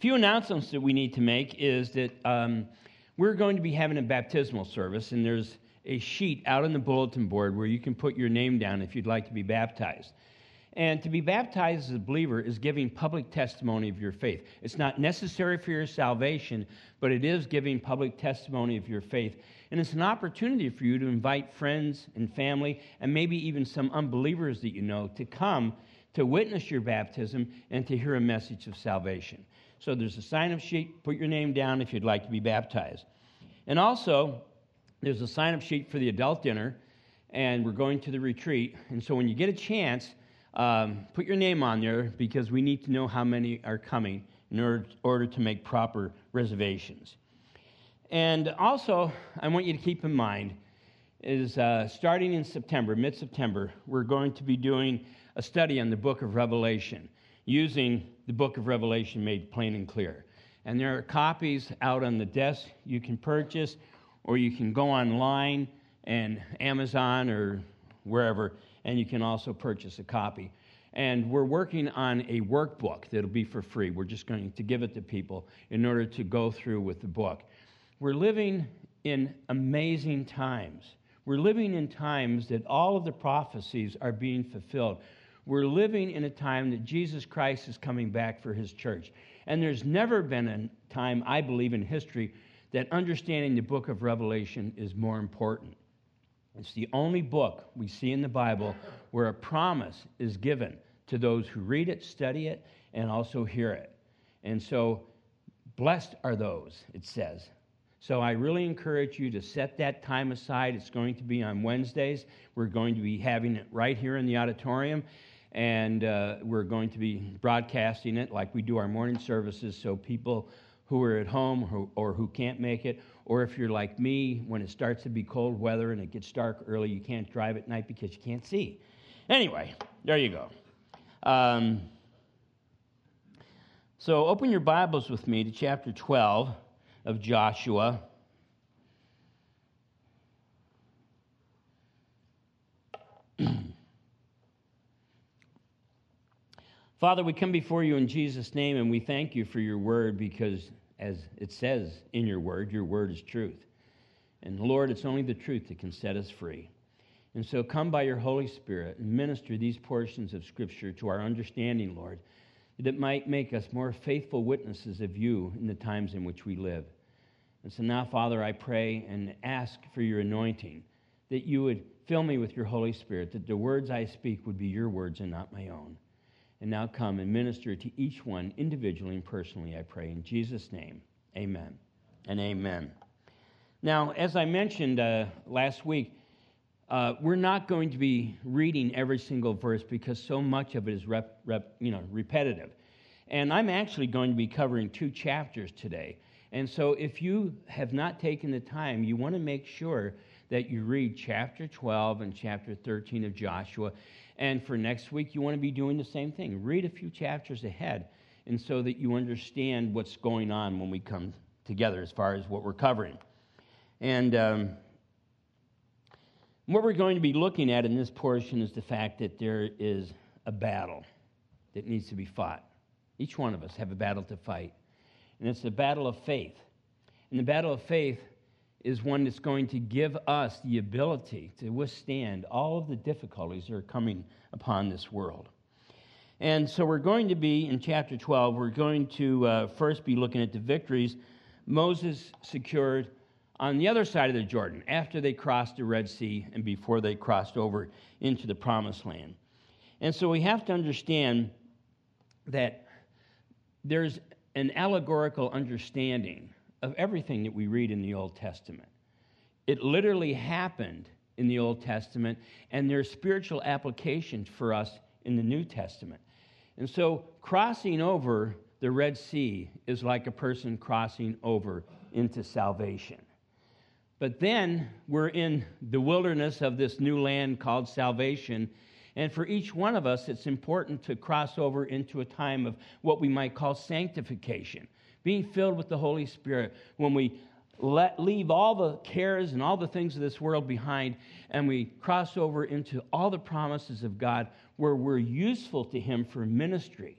few announcements that we need to make is that um, we're going to be having a baptismal service, and there's a sheet out on the bulletin board where you can put your name down if you'd like to be baptized. And to be baptized as a believer is giving public testimony of your faith. It's not necessary for your salvation, but it is giving public testimony of your faith. And it's an opportunity for you to invite friends and family, and maybe even some unbelievers that you know, to come to witness your baptism and to hear a message of salvation. So there's a sign up sheet. Put your name down if you'd like to be baptized. And also, there's a sign up sheet for the adult dinner, and we're going to the retreat. And so when you get a chance, um, put your name on there because we need to know how many are coming in order, order to make proper reservations. And also, I want you to keep in mind is uh, starting in September, mid September, we're going to be doing a study on the book of Revelation using the book of Revelation made plain and clear. And there are copies out on the desk you can purchase, or you can go online and Amazon or wherever and you can also purchase a copy. And we're working on a workbook that'll be for free. We're just going to give it to people in order to go through with the book. We're living in amazing times. We're living in times that all of the prophecies are being fulfilled. We're living in a time that Jesus Christ is coming back for his church. And there's never been a time, I believe, in history that understanding the book of Revelation is more important. It's the only book we see in the Bible where a promise is given to those who read it, study it, and also hear it. And so, blessed are those, it says. So, I really encourage you to set that time aside. It's going to be on Wednesdays. We're going to be having it right here in the auditorium, and uh, we're going to be broadcasting it like we do our morning services so people who are at home or who can't make it, or if you're like me, when it starts to be cold weather and it gets dark early, you can't drive at night because you can't see. Anyway, there you go. Um, so open your Bibles with me to chapter 12 of Joshua. Father, we come before you in Jesus' name and we thank you for your word because as it says in your word, your word is truth. And Lord, it's only the truth that can set us free. And so come by your Holy Spirit and minister these portions of Scripture to our understanding, Lord, that might make us more faithful witnesses of you in the times in which we live. And so now, Father, I pray and ask for your anointing, that you would fill me with your Holy Spirit, that the words I speak would be your words and not my own. And now come and minister to each one individually and personally, I pray. In Jesus' name, amen and amen. Now, as I mentioned uh, last week, uh, we're not going to be reading every single verse because so much of it is rep, rep, you know, repetitive. And I'm actually going to be covering two chapters today. And so if you have not taken the time, you want to make sure that you read chapter 12 and chapter 13 of Joshua. And for next week, you want to be doing the same thing. Read a few chapters ahead, and so that you understand what's going on when we come together as far as what we're covering. And um, what we're going to be looking at in this portion is the fact that there is a battle that needs to be fought. Each one of us have a battle to fight, and it's the battle of faith. And the battle of faith is one that's going to give us the ability to withstand all of the difficulties that are coming upon this world. And so we're going to be in chapter 12, we're going to uh, first be looking at the victories Moses secured on the other side of the Jordan after they crossed the Red Sea and before they crossed over into the promised land. And so we have to understand that there's an allegorical understanding of everything that we read in the Old Testament. It literally happened in the Old Testament, and there's spiritual applications for us in the New Testament. And so, crossing over the Red Sea is like a person crossing over into salvation. But then we're in the wilderness of this new land called salvation. And for each one of us, it's important to cross over into a time of what we might call sanctification being filled with the Holy Spirit, when we let, leave all the cares and all the things of this world behind and we cross over into all the promises of God where we're useful to Him for ministry.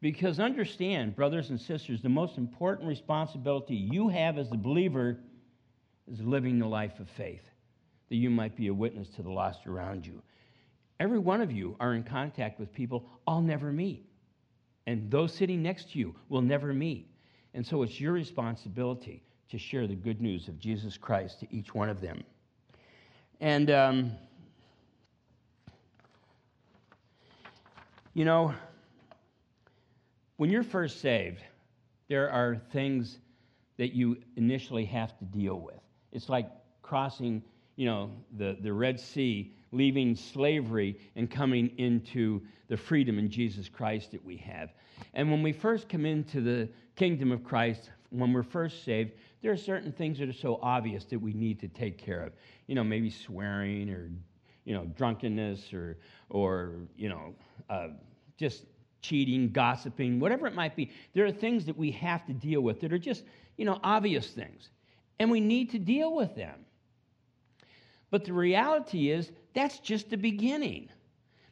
Because understand, brothers and sisters, the most important responsibility you have as a believer is living the life of faith, that you might be a witness to the lost around you. Every one of you are in contact with people I'll never meet. And those sitting next to you will never meet. And so it's your responsibility to share the good news of Jesus Christ to each one of them. And, um, you know, when you're first saved, there are things that you initially have to deal with. It's like crossing, you know, the, the Red Sea, leaving slavery and coming into the freedom in Jesus Christ that we have. And when we first come into the kingdom of Christ, when we're first saved, there are certain things that are so obvious that we need to take care of. You know, maybe swearing or, you know, drunkenness or, or you know, uh, just cheating, gossiping, whatever it might be. There are things that we have to deal with that are just, you know, obvious things. And we need to deal with them. But the reality is, that's just the beginning.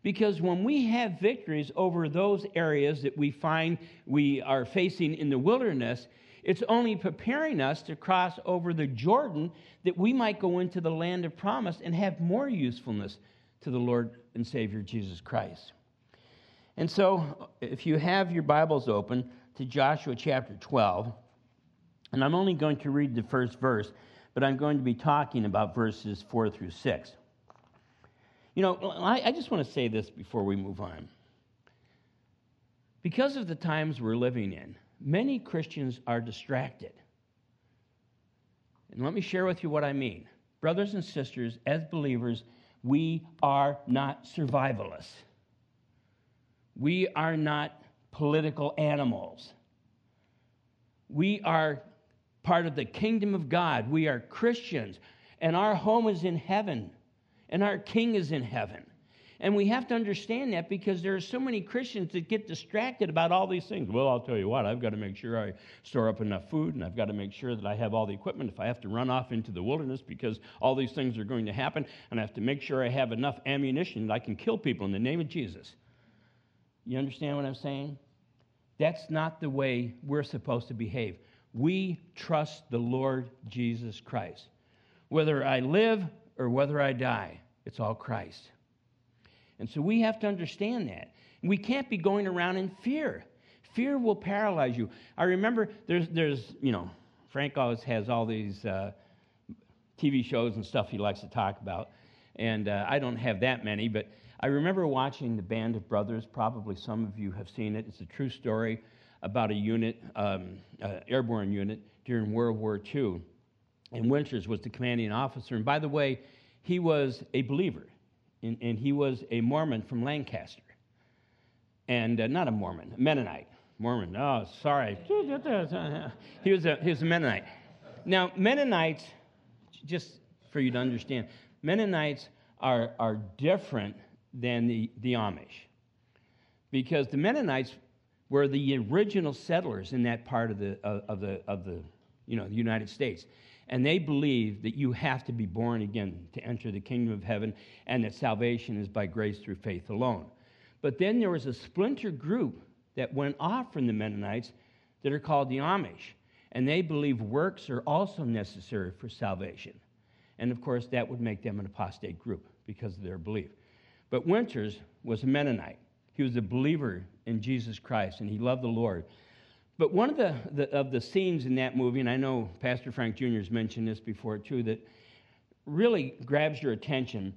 Because when we have victories over those areas that we find we are facing in the wilderness, it's only preparing us to cross over the Jordan that we might go into the land of promise and have more usefulness to the Lord and Savior Jesus Christ. And so, if you have your Bibles open to Joshua chapter 12, and I'm only going to read the first verse, but I'm going to be talking about verses 4 through 6. You know, I, I just want to say this before we move on. Because of the times we're living in, many Christians are distracted. And let me share with you what I mean. Brothers and sisters, as believers, we are not survivalists. We are not political animals. We are part of the kingdom of God. We are Christians, and our home is in heaven, and our king is in heaven. And we have to understand that because there are so many Christians that get distracted about all these things. Well, I'll tell you what, I've got to make sure I store up enough food, and I've got to make sure that I have all the equipment if I have to run off into the wilderness because all these things are going to happen, and I have to make sure I have enough ammunition that I can kill people in the name of Jesus. You understand what I'm saying? That's not the way we're supposed to behave. We trust the Lord Jesus Christ. Whether I live or whether I die, it's all Christ. And so we have to understand that. We can't be going around in fear. Fear will paralyze you. I remember there's, there's you know, Frank always has all these uh, TV shows and stuff he likes to talk about. And uh, I don't have that many, but I remember watching The Band of Brothers. Probably some of you have seen it. It's a true story about a unit, um, uh, airborne unit, during World War II. And Winters was the commanding officer. And by the way, he was a believer, and, and he was a Mormon from Lancaster. And uh, not a Mormon, a Mennonite. Mormon, oh, sorry. he, was a, he was a Mennonite. Now, Mennonites, just for you to understand, Mennonites are, are different than the, the Amish. Because the Mennonites were the original settlers in that part of the, of the, of the, you know, the United States. And they believe that you have to be born again to enter the kingdom of heaven and that salvation is by grace through faith alone. But then there was a splinter group that went off from the Mennonites that are called the Amish. And they believe works are also necessary for salvation. And of course, that would make them an apostate group because of their belief. But Winters was a Mennonite. He was a believer in Jesus Christ and he loved the Lord. But one of the, the, of the scenes in that movie, and I know Pastor Frank Jr. has mentioned this before too, that really grabs your attention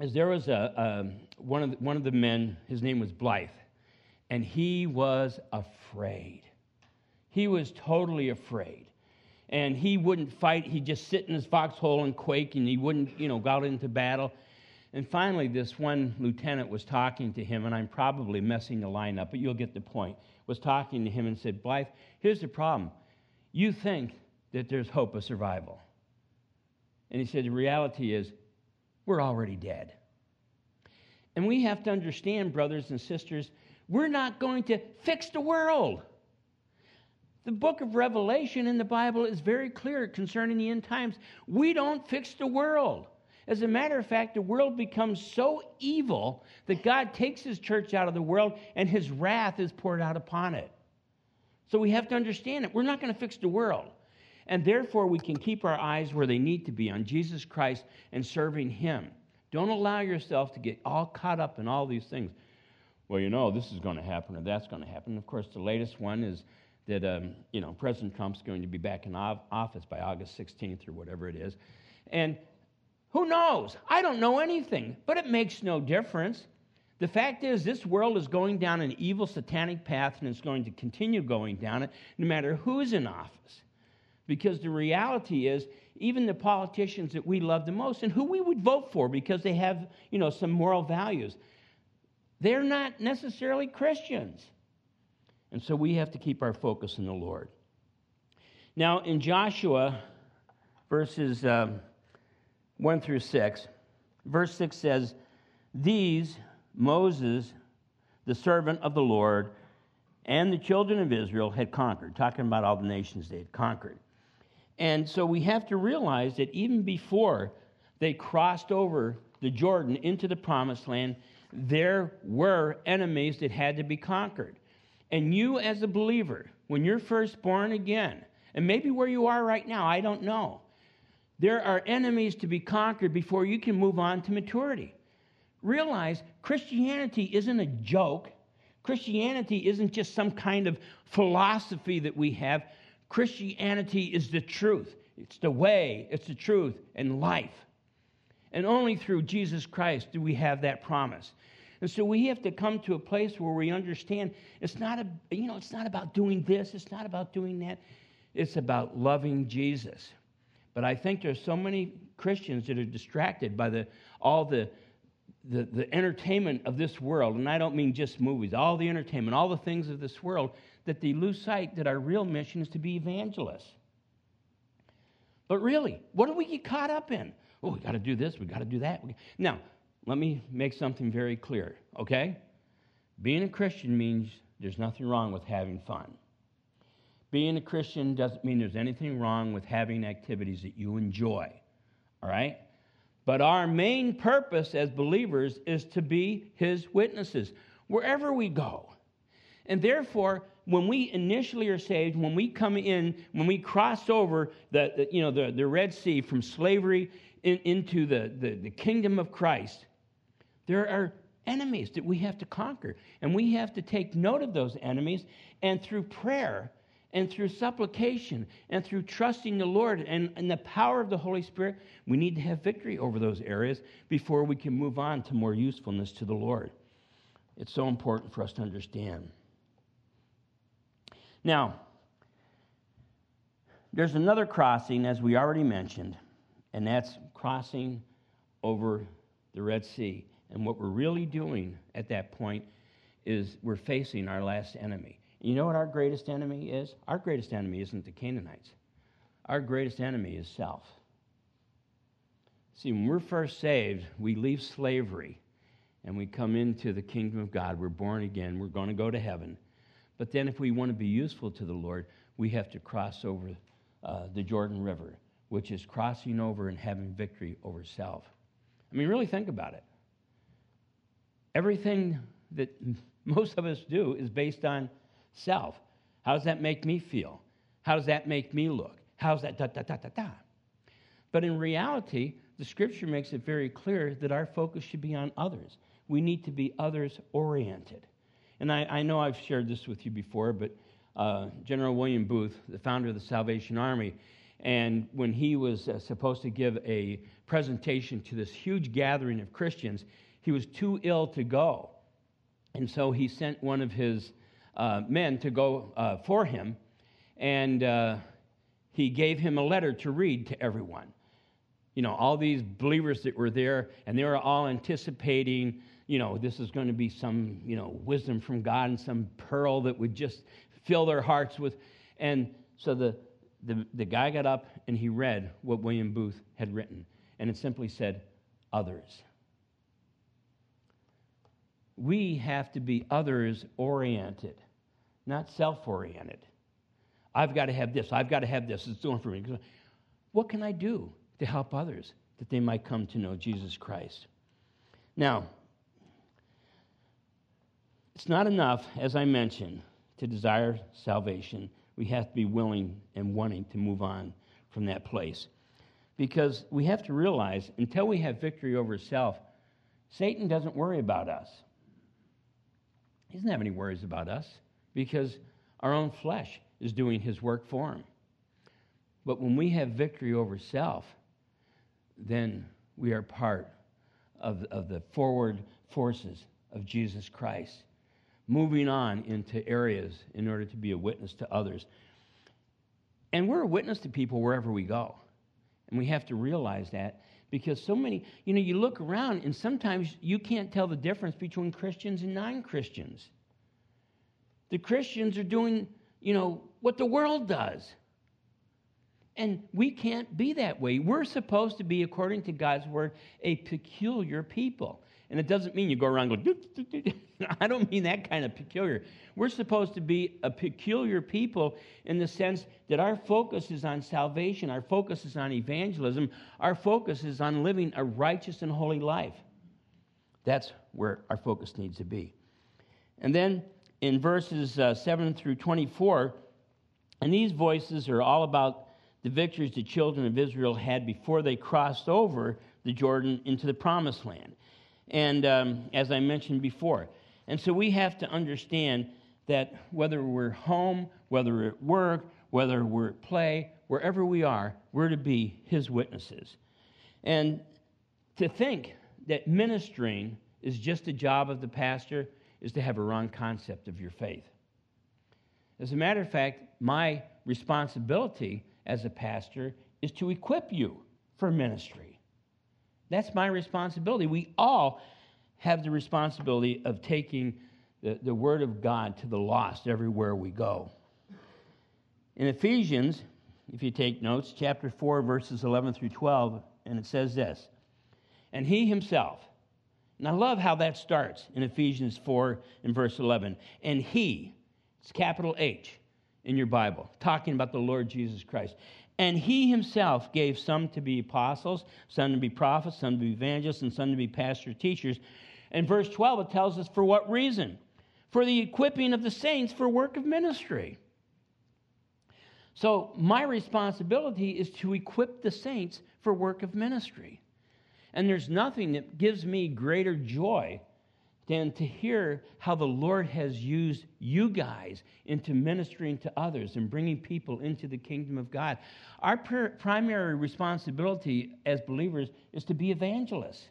is there was a, a one, of the, one of the men, his name was Blithe, and he was afraid. He was totally afraid. And he wouldn't fight. He'd just sit in his foxhole and quake, and he wouldn't, you know, go out into battle. And finally, this one lieutenant was talking to him, and I'm probably messing the line up, but you'll get the point. Was talking to him and said, Blithe, here's the problem. You think that there's hope of survival. And he said, The reality is, we're already dead. And we have to understand, brothers and sisters, we're not going to fix the world. The book of Revelation in the Bible is very clear concerning the end times. We don't fix the world. As a matter of fact, the world becomes so evil that God takes his church out of the world and his wrath is poured out upon it. So we have to understand it. We're not going to fix the world. And therefore, we can keep our eyes where they need to be on Jesus Christ and serving him. Don't allow yourself to get all caught up in all these things. Well, you know, this is going to happen or that's going to happen. Of course, the latest one is that, um, you know, President Trump's going to be back in office by August 16th or whatever it is. And who knows? I don't know anything, but it makes no difference. The fact is, this world is going down an evil satanic path and it's going to continue going down it no matter who's in office. Because the reality is, even the politicians that we love the most and who we would vote for because they have, you know, some moral values, they're not necessarily Christians. And so we have to keep our focus in the Lord. Now, in Joshua, verses um, 1 through 6, verse 6 says, These Moses, the servant of the Lord, and the children of Israel had conquered, talking about all the nations they had conquered. And so we have to realize that even before they crossed over the Jordan into the promised land, there were enemies that had to be conquered. And you, as a believer, when you're first born again, and maybe where you are right now, I don't know, there are enemies to be conquered before you can move on to maturity. Realize Christianity isn't a joke. Christianity isn't just some kind of philosophy that we have. Christianity is the truth. It's the way, it's the truth, and life. And only through Jesus Christ do we have that promise. And so we have to come to a place where we understand it's not a, you know, it's not about doing this, it's not about doing that. It's about loving Jesus. But I think there's so many Christians that are distracted by the all the the, the entertainment of this world, and I don't mean just movies, all the entertainment, all the things of this world, that they lose sight that our real mission is to be evangelists. But really, what do we get caught up in? Oh, we got to do this, we got to do that. Now, let me make something very clear, okay? Being a Christian means there's nothing wrong with having fun. Being a Christian doesn't mean there's anything wrong with having activities that you enjoy, all right? But our main purpose as believers is to be his witnesses wherever we go. And therefore, when we initially are saved, when we come in, when we cross over the, the you know, the, the Red Sea from slavery in, into the, the, the kingdom of Christ, there are enemies that we have to conquer. And we have to take note of those enemies. And through prayer and through supplication and through trusting the Lord and, and the power of the Holy Spirit, we need to have victory over those areas before we can move on to more usefulness to the Lord. It's so important for us to understand. Now, there's another crossing, as we already mentioned, and that's crossing over the Red Sea. And what we're really doing at that point is we're facing our last enemy. You know what our greatest enemy is? Our greatest enemy isn't the Canaanites. Our greatest enemy is self. See, when we're first saved, we leave slavery and we come into the kingdom of God. We're born again. We're going to go to heaven. But then, if we want to be useful to the Lord, we have to cross over uh, the Jordan River, which is crossing over and having victory over self. I mean, really think about it. Everything that most of us do is based on self. How does that make me feel? How does that make me look? How's that da da da da da? But in reality, the scripture makes it very clear that our focus should be on others. We need to be others oriented. And I, I, know I've shared this with you before, but uh, General William Booth, the founder of the Salvation Army, and when he was uh, supposed to give a presentation to this huge gathering of Christians, he was too ill to go. And so he sent one of his uh, men to go uh, for him, and uh, he gave him a letter to read to everyone. You know, all these believers that were there, and they were all anticipating, you know, this is going to be some, you know, wisdom from God and some pearl that would just fill their hearts with. And so the, the, the guy got up and he read what William Booth had written, and it simply said, Others we have to be others oriented, not self oriented. I've got to have this. I've got to have this. It's doing for me. What can I do to help others that they might come to know Jesus Christ. Now, it's not enough, as I mentioned, to desire salvation. We have to be willing and wanting to move on from that place. Because we have to realize until we have victory over self, Satan doesn't worry about us. He doesn't have any worries about us because our own flesh is doing his work for him. But when we have victory over self, then we are part of, of the forward forces of Jesus Christ, moving on into areas in order to be a witness to others. And we're a witness to people wherever we go. And we have to realize that because so many, you know, you look around and sometimes you can't tell the difference between Christians and non Christians. The Christians are doing, you know, what the world does. And we can't be that way. We're supposed to be, according to God's word, a peculiar people. And it doesn't mean you go around going, I don't mean that kind of peculiar. We're supposed to be a peculiar people in the sense that our focus is on salvation, our focus is on evangelism, our focus is on living a righteous and holy life. That's where our focus needs to be. And then in verses uh, 7 through 24, and these voices are all about the victories the children of Israel had before they crossed over the Jordan into the promised land. And um, as I mentioned before, and so we have to understand that whether we're home, whether at work, whether we're at play, wherever we are, we're to be his witnesses. And to think that ministering is just a job of the pastor is to have a wrong concept of your faith. As a matter of fact, my responsibility as a pastor is to equip you for ministry. That's my responsibility. We all have the responsibility of taking the, the Word of God to the lost everywhere we go. In Ephesians, if you take notes, chapter 4, verses 11 through 12, and it says this And he himself, and I love how that starts in Ephesians 4 and verse 11. And he, it's capital H in your Bible, talking about the Lord Jesus Christ. And he himself gave some to be apostles, some to be prophets, some to be evangelists, and some to be pastor teachers. In verse 12, it tells us for what reason? For the equipping of the saints for work of ministry. So, my responsibility is to equip the saints for work of ministry. And there's nothing that gives me greater joy than to hear how the Lord has used you guys into ministering to others and bringing people into the kingdom of God. Our primary responsibility as believers is to be evangelists.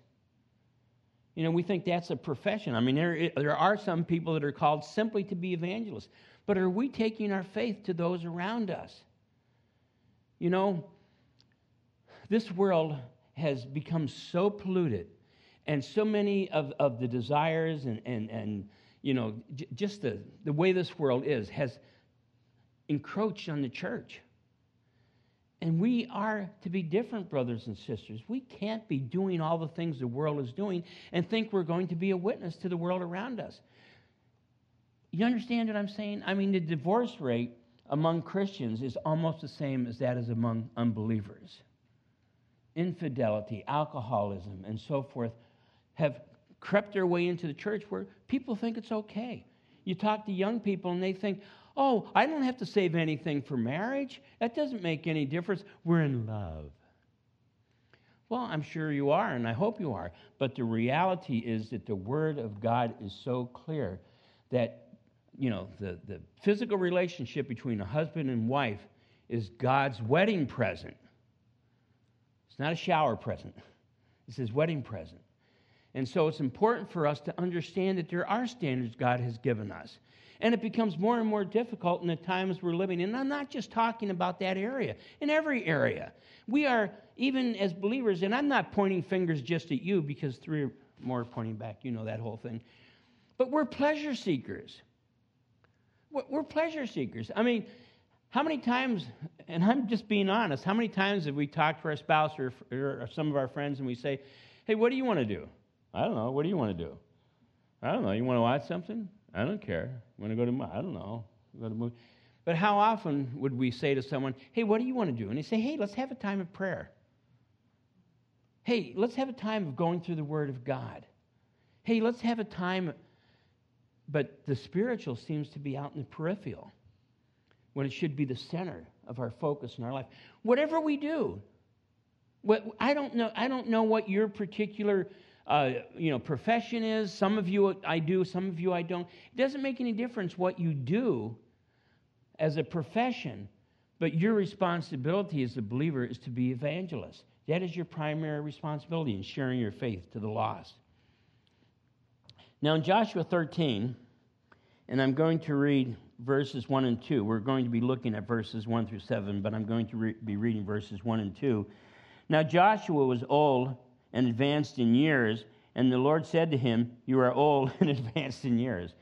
You know, we think that's a profession. I mean, there, there are some people that are called simply to be evangelists. But are we taking our faith to those around us? You know, this world has become so polluted and so many of, of the desires and, and, and you know, j- just the, the way this world is has encroached on the church. And we are to be different, brothers and sisters. We can't be doing all the things the world is doing and think we're going to be a witness to the world around us. You understand what I'm saying? I mean, the divorce rate among Christians is almost the same as that is among unbelievers. Infidelity, alcoholism, and so forth have crept their way into the church where people think it's okay. You talk to young people and they think, oh, I don't have to save anything for marriage. That doesn't make any difference. We're in love. Well, I'm sure you are, and I hope you are. But the reality is that the Word of God is so clear that, you know, the, the physical relationship between a husband and wife is God's wedding present. It's not a shower present, it's his wedding present. And so it's important for us to understand that there are standards God has given us. And it becomes more and more difficult in the times we're living in. And I'm not just talking about that area, in every area. We are, even as believers, and I'm not pointing fingers just at you because three or more pointing back, you know that whole thing. But we're pleasure seekers. We're pleasure seekers. I mean, how many times, and I'm just being honest, how many times have we talked to our spouse or, or some of our friends and we say, hey, what do you want to do? I don't know. What do you want to do? I don't know. You want to watch something? I don't care. You want to go to? I don't know. Go to movie. But how often would we say to someone, "Hey, what do you want to do?" And they say, "Hey, let's have a time of prayer." Hey, let's have a time of going through the Word of God. Hey, let's have a time, but the spiritual seems to be out in the peripheral when it should be the center of our focus in our life. Whatever we do, what, I don't know. I don't know what your particular uh, you know profession is. Some of you I do. Some of you I don't. It doesn't make any difference what you do as a profession, but your responsibility as a believer is to be evangelist. That is your primary responsibility in sharing your faith to the lost. Now, in Joshua 13, and I'm going to read verses 1 and 2. We're going to be looking at verses 1 through 7, but I'm going to re- be reading verses 1 and 2. Now, Joshua was old and advanced in years, and the Lord said to him, You are old and advanced in years.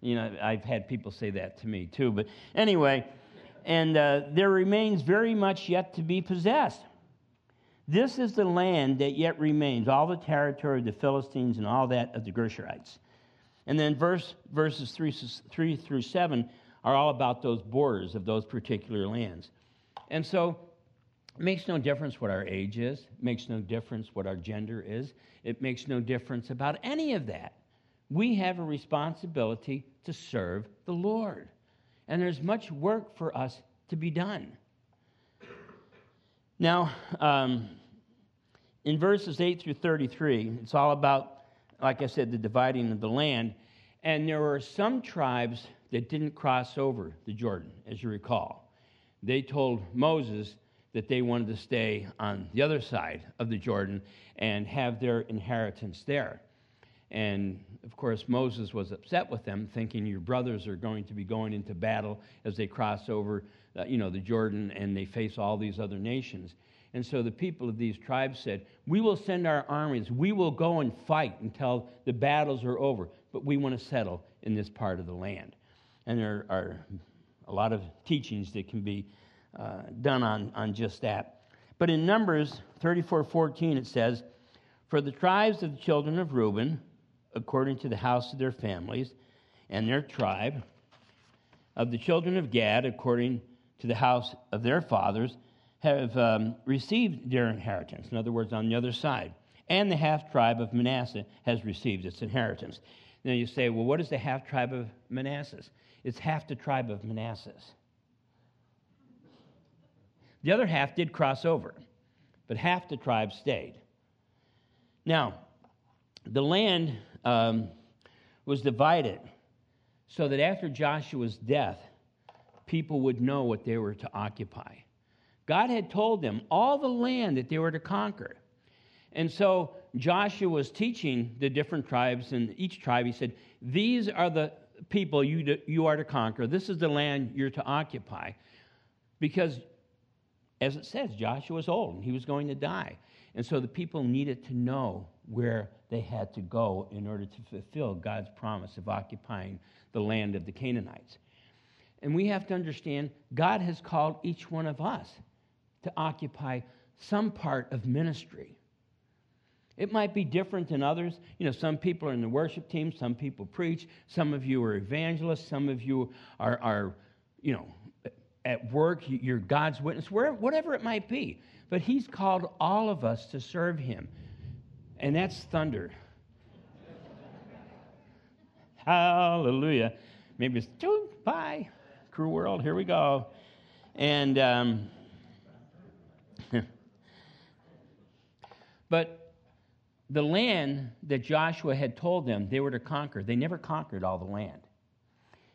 You know, I've had people say that to me too, but anyway, and uh, there remains very much yet to be possessed. This is the land that yet remains, all the territory of the Philistines and all that of the Geshurites. And then verse, verses 3, 3 through 7 are all about those borders of those particular lands. And so makes no difference what our age is, makes no difference what our gender is, it makes no difference about any of that. We have a responsibility to serve the Lord. And there's much work for us to be done. Now, um, in verses 8 through 33, it's all about, like I said, the dividing of the land. And there were some tribes that didn't cross over the Jordan, as you recall. They told Moses that they wanted to stay on the other side of the Jordan and have their inheritance there. And of course, Moses was upset with them, thinking your brothers are going to be going into battle as they cross over, uh, you know, the Jordan and they face all these other nations. And so the people of these tribes said, We will send our armies. We will go and fight until the battles are over. But we want to settle in this part of the land. And there are a lot of teachings that can be uh, done on, on just that. But in Numbers 34 14, it says, For the tribes of the children of Reuben, according to the house of their families and their tribe, of the children of Gad, according to the house of their fathers, have um, received their inheritance. In other words, on the other side. And the half tribe of Manasseh has received its inheritance. Now you say, well, what is the half tribe of Manasseh? It's half the tribe of Manasseh. The other half did cross over, but half the tribe stayed. Now, the land um, was divided so that after Joshua's death, people would know what they were to occupy. God had told them all the land that they were to conquer. And so Joshua was teaching the different tribes, and each tribe, he said, These are the people you, you are to conquer. This is the land you're to occupy. Because, as it says, Joshua was old and he was going to die. And so the people needed to know where they had to go in order to fulfill God's promise of occupying the land of the Canaanites. And we have to understand God has called each one of us to occupy some part of ministry. It might be different than others. You know, some people are in the worship team, some people preach, some of you are evangelists, some of you are, are you know, at work, you're God's witness, wherever, whatever it might be. But He's called all of us to serve Him. And that's thunder. Hallelujah. Maybe it's, bye, crew world, here we go. And, um, but the land that Joshua had told them they were to conquer, they never conquered all the land.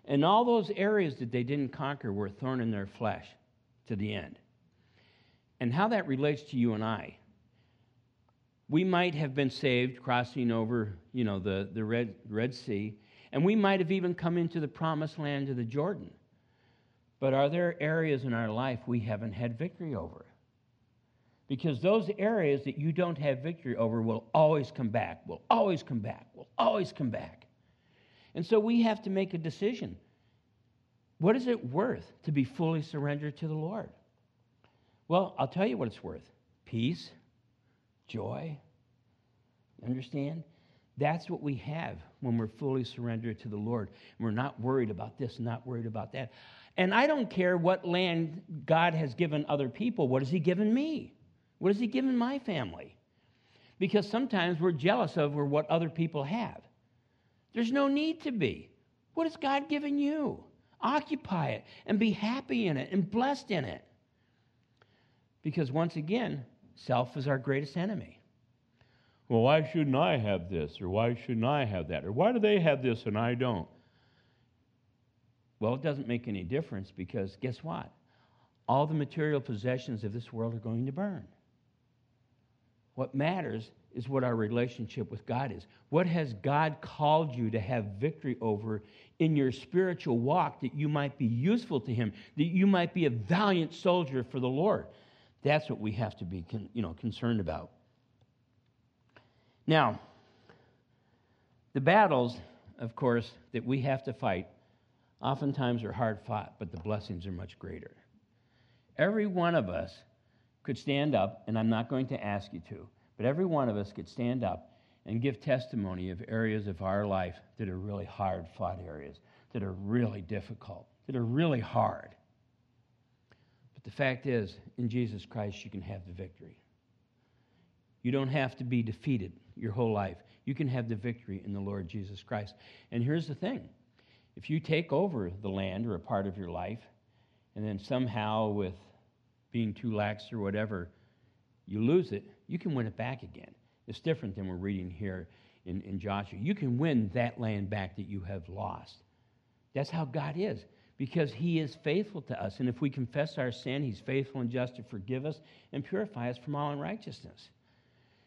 And all those areas that they didn't conquer were thorn in their flesh to the end. And how that relates to you and I. We might have been saved crossing over, you know, the, the Red, Red Sea, and we might have even come into the promised land of the Jordan. But are there areas in our life we haven't had victory over? Because those areas that you don't have victory over will always come back, will always come back, will always come back. And so we have to make a decision. What is it worth to be fully surrendered to the Lord? Well, I'll tell you what it's worth peace, joy. You understand? That's what we have when we're fully surrendered to the Lord. We're not worried about this, not worried about that. And I don't care what land God has given other people. What has He given me? What has He given my family? because sometimes we're jealous of what other people have. There's no need to be. What has God given you? Occupy it and be happy in it and blessed in it. Because once again, self is our greatest enemy. Well, why shouldn't I have this? Or why shouldn't I have that? Or why do they have this and I don't? Well, it doesn't make any difference because guess what? All the material possessions of this world are going to burn. What matters is what our relationship with God is. What has God called you to have victory over in your spiritual walk that you might be useful to Him, that you might be a valiant soldier for the Lord? That's what we have to be you know, concerned about. Now, the battles, of course, that we have to fight oftentimes are hard fought, but the blessings are much greater. Every one of us could stand up, and I'm not going to ask you to, but every one of us could stand up and give testimony of areas of our life that are really hard fought areas, that are really difficult, that are really hard. But the fact is, in Jesus Christ, you can have the victory. You don't have to be defeated your whole life. You can have the victory in the Lord Jesus Christ. And here's the thing if you take over the land or a part of your life, and then somehow with being too lax or whatever, you lose it, you can win it back again. It's different than we're reading here in, in Joshua. You can win that land back that you have lost. That's how God is, because He is faithful to us. And if we confess our sin, He's faithful and just to forgive us and purify us from all unrighteousness.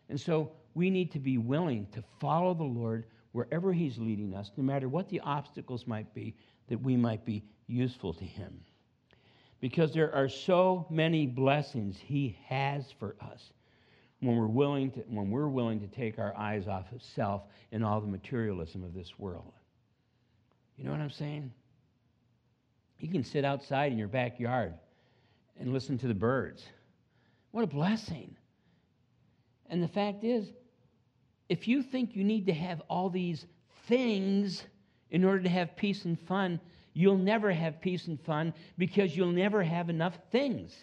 And so we need to be willing to follow the Lord wherever He's leading us, no matter what the obstacles might be, that we might be useful to Him. Because there are so many blessings He has for us when we're willing to, when we're willing to take our eyes off of self and all the materialism of this world. You know what I'm saying? You can sit outside in your backyard and listen to the birds. What a blessing. And the fact is, if you think you need to have all these things in order to have peace and fun, you'll never have peace and fun because you'll never have enough things.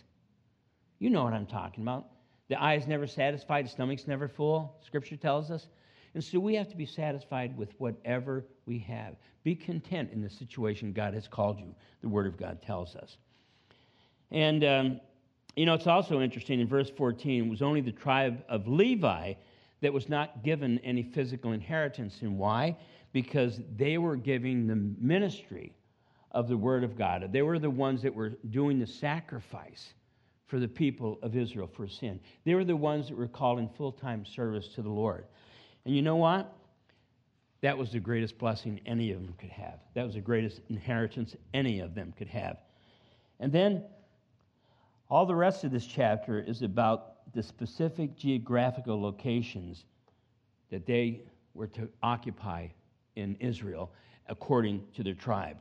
You know what I'm talking about. The eye is never satisfied, the stomach's never full, Scripture tells us. And so we have to be satisfied with whatever we have. Be content in the situation God has called you, the Word of God tells us. And, um, you know, it's also interesting in verse 14, it was only the tribe of Levi that was not given any physical inheritance. And why? Because they were giving the ministry of the Word of God. They were the ones that were doing the sacrifice for the people of Israel for sin. They were the ones that were called in full time service to the Lord. And you know what? That was the greatest blessing any of them could have. That was the greatest inheritance any of them could have. And then all the rest of this chapter is about the specific geographical locations that they were to occupy in Israel according to their tribe.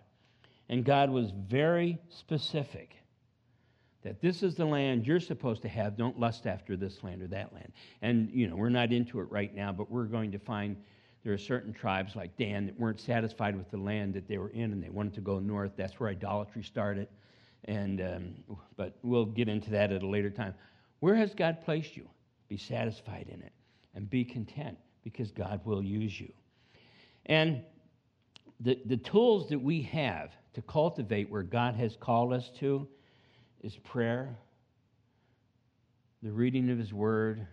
And God was very specific that this is the land you're supposed to have. Don't lust after this land or that land. And, you know, we're not into it right now, but we're going to find there are certain tribes like Dan that weren't satisfied with the land that they were in and they wanted to go north. That's where idolatry started. And, um, but we'll get into that at a later time. Where has God placed you? Be satisfied in it and be content because God will use you. And the, the tools that we have to cultivate where God has called us to is prayer, the reading of His Word,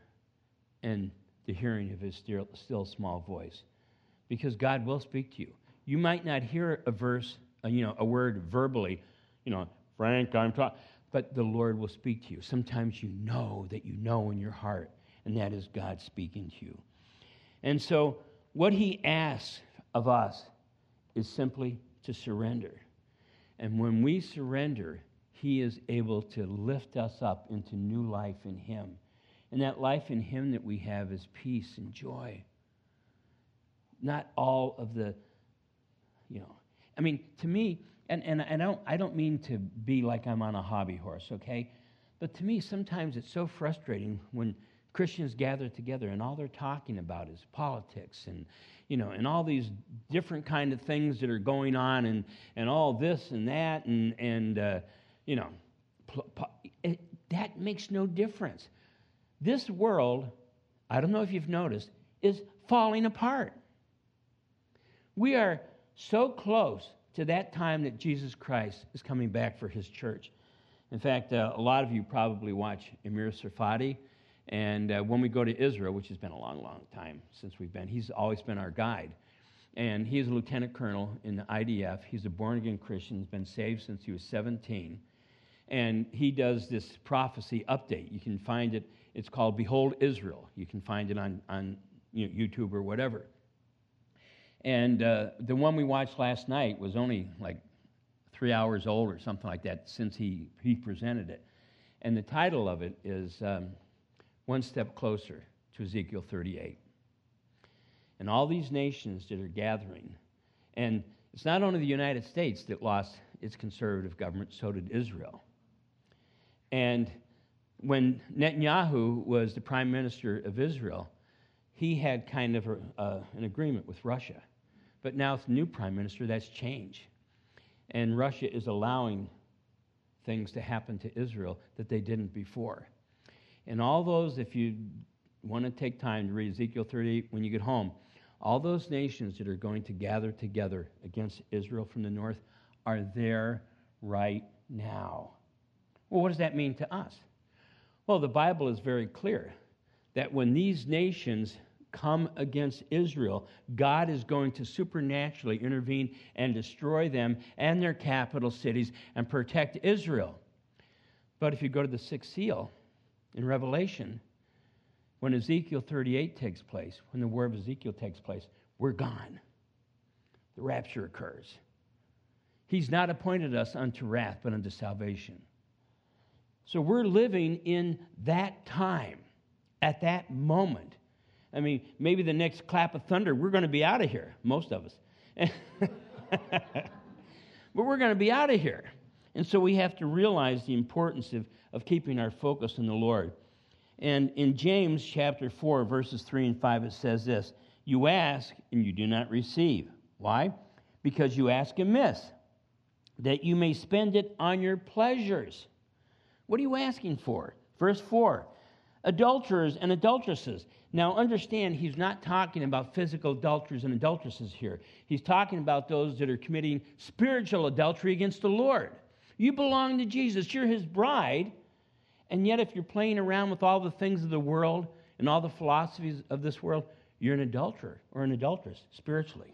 and the hearing of His still, still small voice. Because God will speak to you. You might not hear a verse, uh, you know, a word verbally, you know, Frank, I'm talking but the Lord will speak to you. Sometimes you know that you know in your heart, and that is God speaking to you. And so, what He asks of us is simply to surrender. And when we surrender, He is able to lift us up into new life in Him. And that life in Him that we have is peace and joy. Not all of the, you know, I mean, to me, and, and, I, don't, I don't mean to be like I'm on a hobby horse, okay? But to me, sometimes it's so frustrating when Christians gather together and all they're talking about is politics and, you know, and all these different kind of things that are going on and, and all this and that and, and uh, you know, it, that makes no difference. This world I don't know if you've noticed, is falling apart. We are so close to that time that Jesus Christ is coming back for his church. In fact, uh, a lot of you probably watch Amir Tsarfati. And uh, when we go to Israel, which has been a long, long time since we've been, he's always been our guide. And he's a lieutenant colonel in the IDF. He's a born again Christian, he's been saved since he was 17. And he does this prophecy update. You can find it, it's called Behold Israel. You can find it on, on you know, YouTube or whatever. And uh, the one we watched last night was only like three hours old or something like that since he, he presented it. And the title of it is um, One Step Closer to Ezekiel 38. And all these nations that are gathering, and it's not only the United States that lost its conservative government, so did Israel. And when Netanyahu was the prime minister of Israel, he had kind of a, uh, an agreement with Russia. But now, with the new prime minister, that's changed. And Russia is allowing things to happen to Israel that they didn't before. And all those, if you want to take time to read Ezekiel 38 when you get home, all those nations that are going to gather together against Israel from the north are there right now. Well, what does that mean to us? Well, the Bible is very clear that when these nations come against Israel, God is going to supernaturally intervene and destroy them and their capital cities and protect Israel. But if you go to the sixth seal in Revelation, when Ezekiel 38 takes place, when the war of Ezekiel takes place, we're gone. The rapture occurs. He's not appointed us unto wrath, but unto salvation. So we're living in that time, at that moment. I mean, maybe the next clap of thunder, we're going to be out of here, most of us. but we're going to be out of here. And so we have to realize the importance of, of keeping our focus on the Lord. And in James chapter 4, verses 3 and 5, it says this You ask and you do not receive. Why? Because you ask amiss, that you may spend it on your pleasures. What are you asking for? Verse 4 Adulterers and adulteresses. Now, understand, he's not talking about physical adulterers and adulteresses here. He's talking about those that are committing spiritual adultery against the Lord. You belong to Jesus, you're his bride. And yet, if you're playing around with all the things of the world and all the philosophies of this world, you're an adulterer or an adulteress spiritually.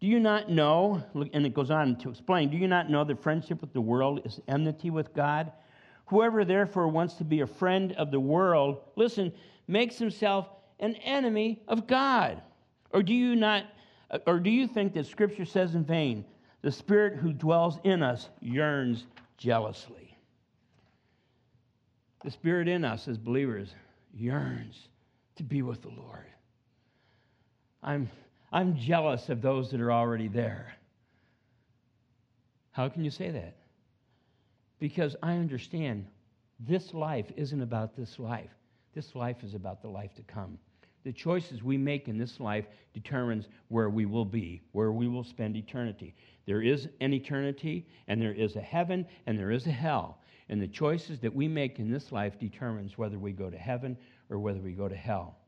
Do you not know, and it goes on to explain, do you not know that friendship with the world is enmity with God? Whoever therefore wants to be a friend of the world, listen, makes himself an enemy of God. Or do you not or do you think that scripture says in vain, the spirit who dwells in us yearns jealously? The spirit in us as believers yearns to be with the Lord. I'm I'm jealous of those that are already there. How can you say that? Because I understand this life isn't about this life. This life is about the life to come. The choices we make in this life determines where we will be, where we will spend eternity. There is an eternity, and there is a heaven, and there is a hell. And the choices that we make in this life determines whether we go to heaven or whether we go to hell.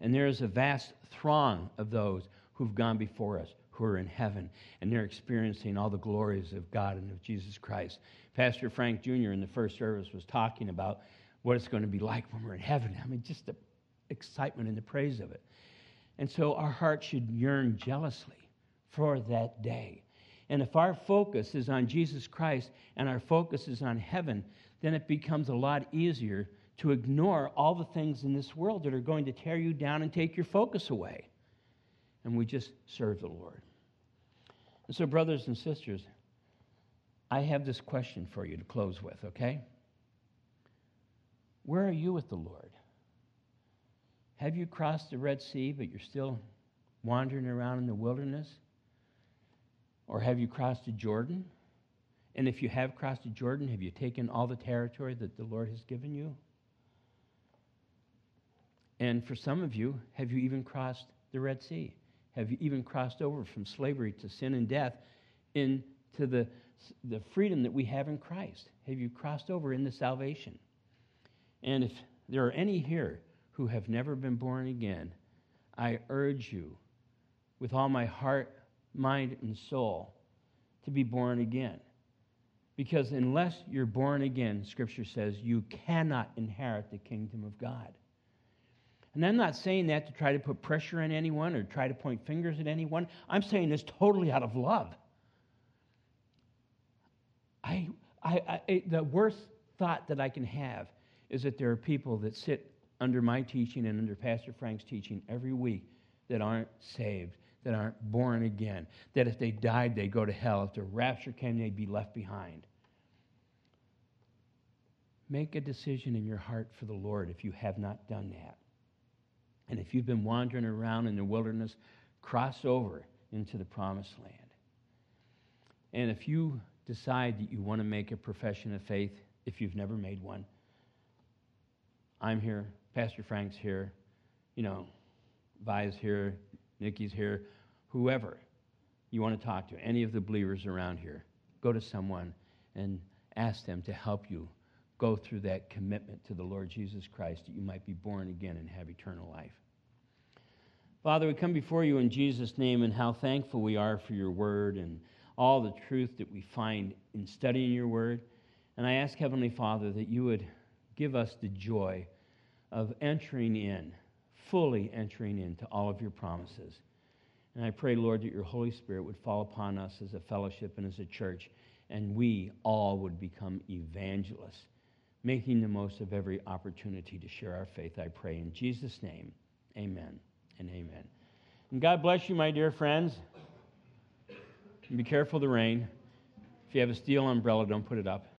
And there is a vast throng of those who've gone before us, who are in heaven, and they're experiencing all the glories of God and of Jesus Christ. Pastor Frank Jr. in the first service was talking about what it's going to be like when we're in heaven. I mean, just the excitement and the praise of it. And so our heart should yearn jealously for that day. And if our focus is on Jesus Christ and our focus is on heaven, then it becomes a lot easier to ignore all the things in this world that are going to tear you down and take your focus away. And we just serve the Lord. And so, brothers and sisters, I have this question for you to close with, okay? Where are you with the Lord? Have you crossed the Red Sea, but you're still wandering around in the wilderness? Or have you crossed the Jordan? And if you have crossed the Jordan, have you taken all the territory that the Lord has given you? And for some of you, have you even crossed the Red Sea? Have you even crossed over from slavery to sin and death into the, the freedom that we have in Christ? Have you crossed over into salvation? And if there are any here who have never been born again, I urge you with all my heart, mind, and soul to be born again. Because unless you're born again, Scripture says, you cannot inherit the kingdom of God. And I'm not saying that to try to put pressure on anyone or try to point fingers at anyone. I'm saying this totally out of love. I, I, I, the worst thought that I can have is that there are people that sit under my teaching and under Pastor Frank's teaching every week that aren't saved, that aren't born again, that if they died, they go to hell. If the rapture came, they'd be left behind. Make a decision in your heart for the Lord if you have not done that. And if you've been wandering around in the wilderness, cross over into the promised land. And if you decide that you want to make a profession of faith, if you've never made one, I'm here, Pastor Frank's here, you know, Vi's here, Nikki's here, whoever you want to talk to, any of the believers around here, go to someone and ask them to help you go through that commitment to the Lord Jesus Christ that you might be born again and have eternal life. Father, we come before you in Jesus' name and how thankful we are for your word and all the truth that we find in studying your word. And I ask, Heavenly Father, that you would give us the joy of entering in, fully entering into all of your promises. And I pray, Lord, that your Holy Spirit would fall upon us as a fellowship and as a church, and we all would become evangelists, making the most of every opportunity to share our faith. I pray in Jesus' name. Amen and amen. And God bless you, my dear friends. And be careful of the rain. If you have a steel umbrella, don't put it up.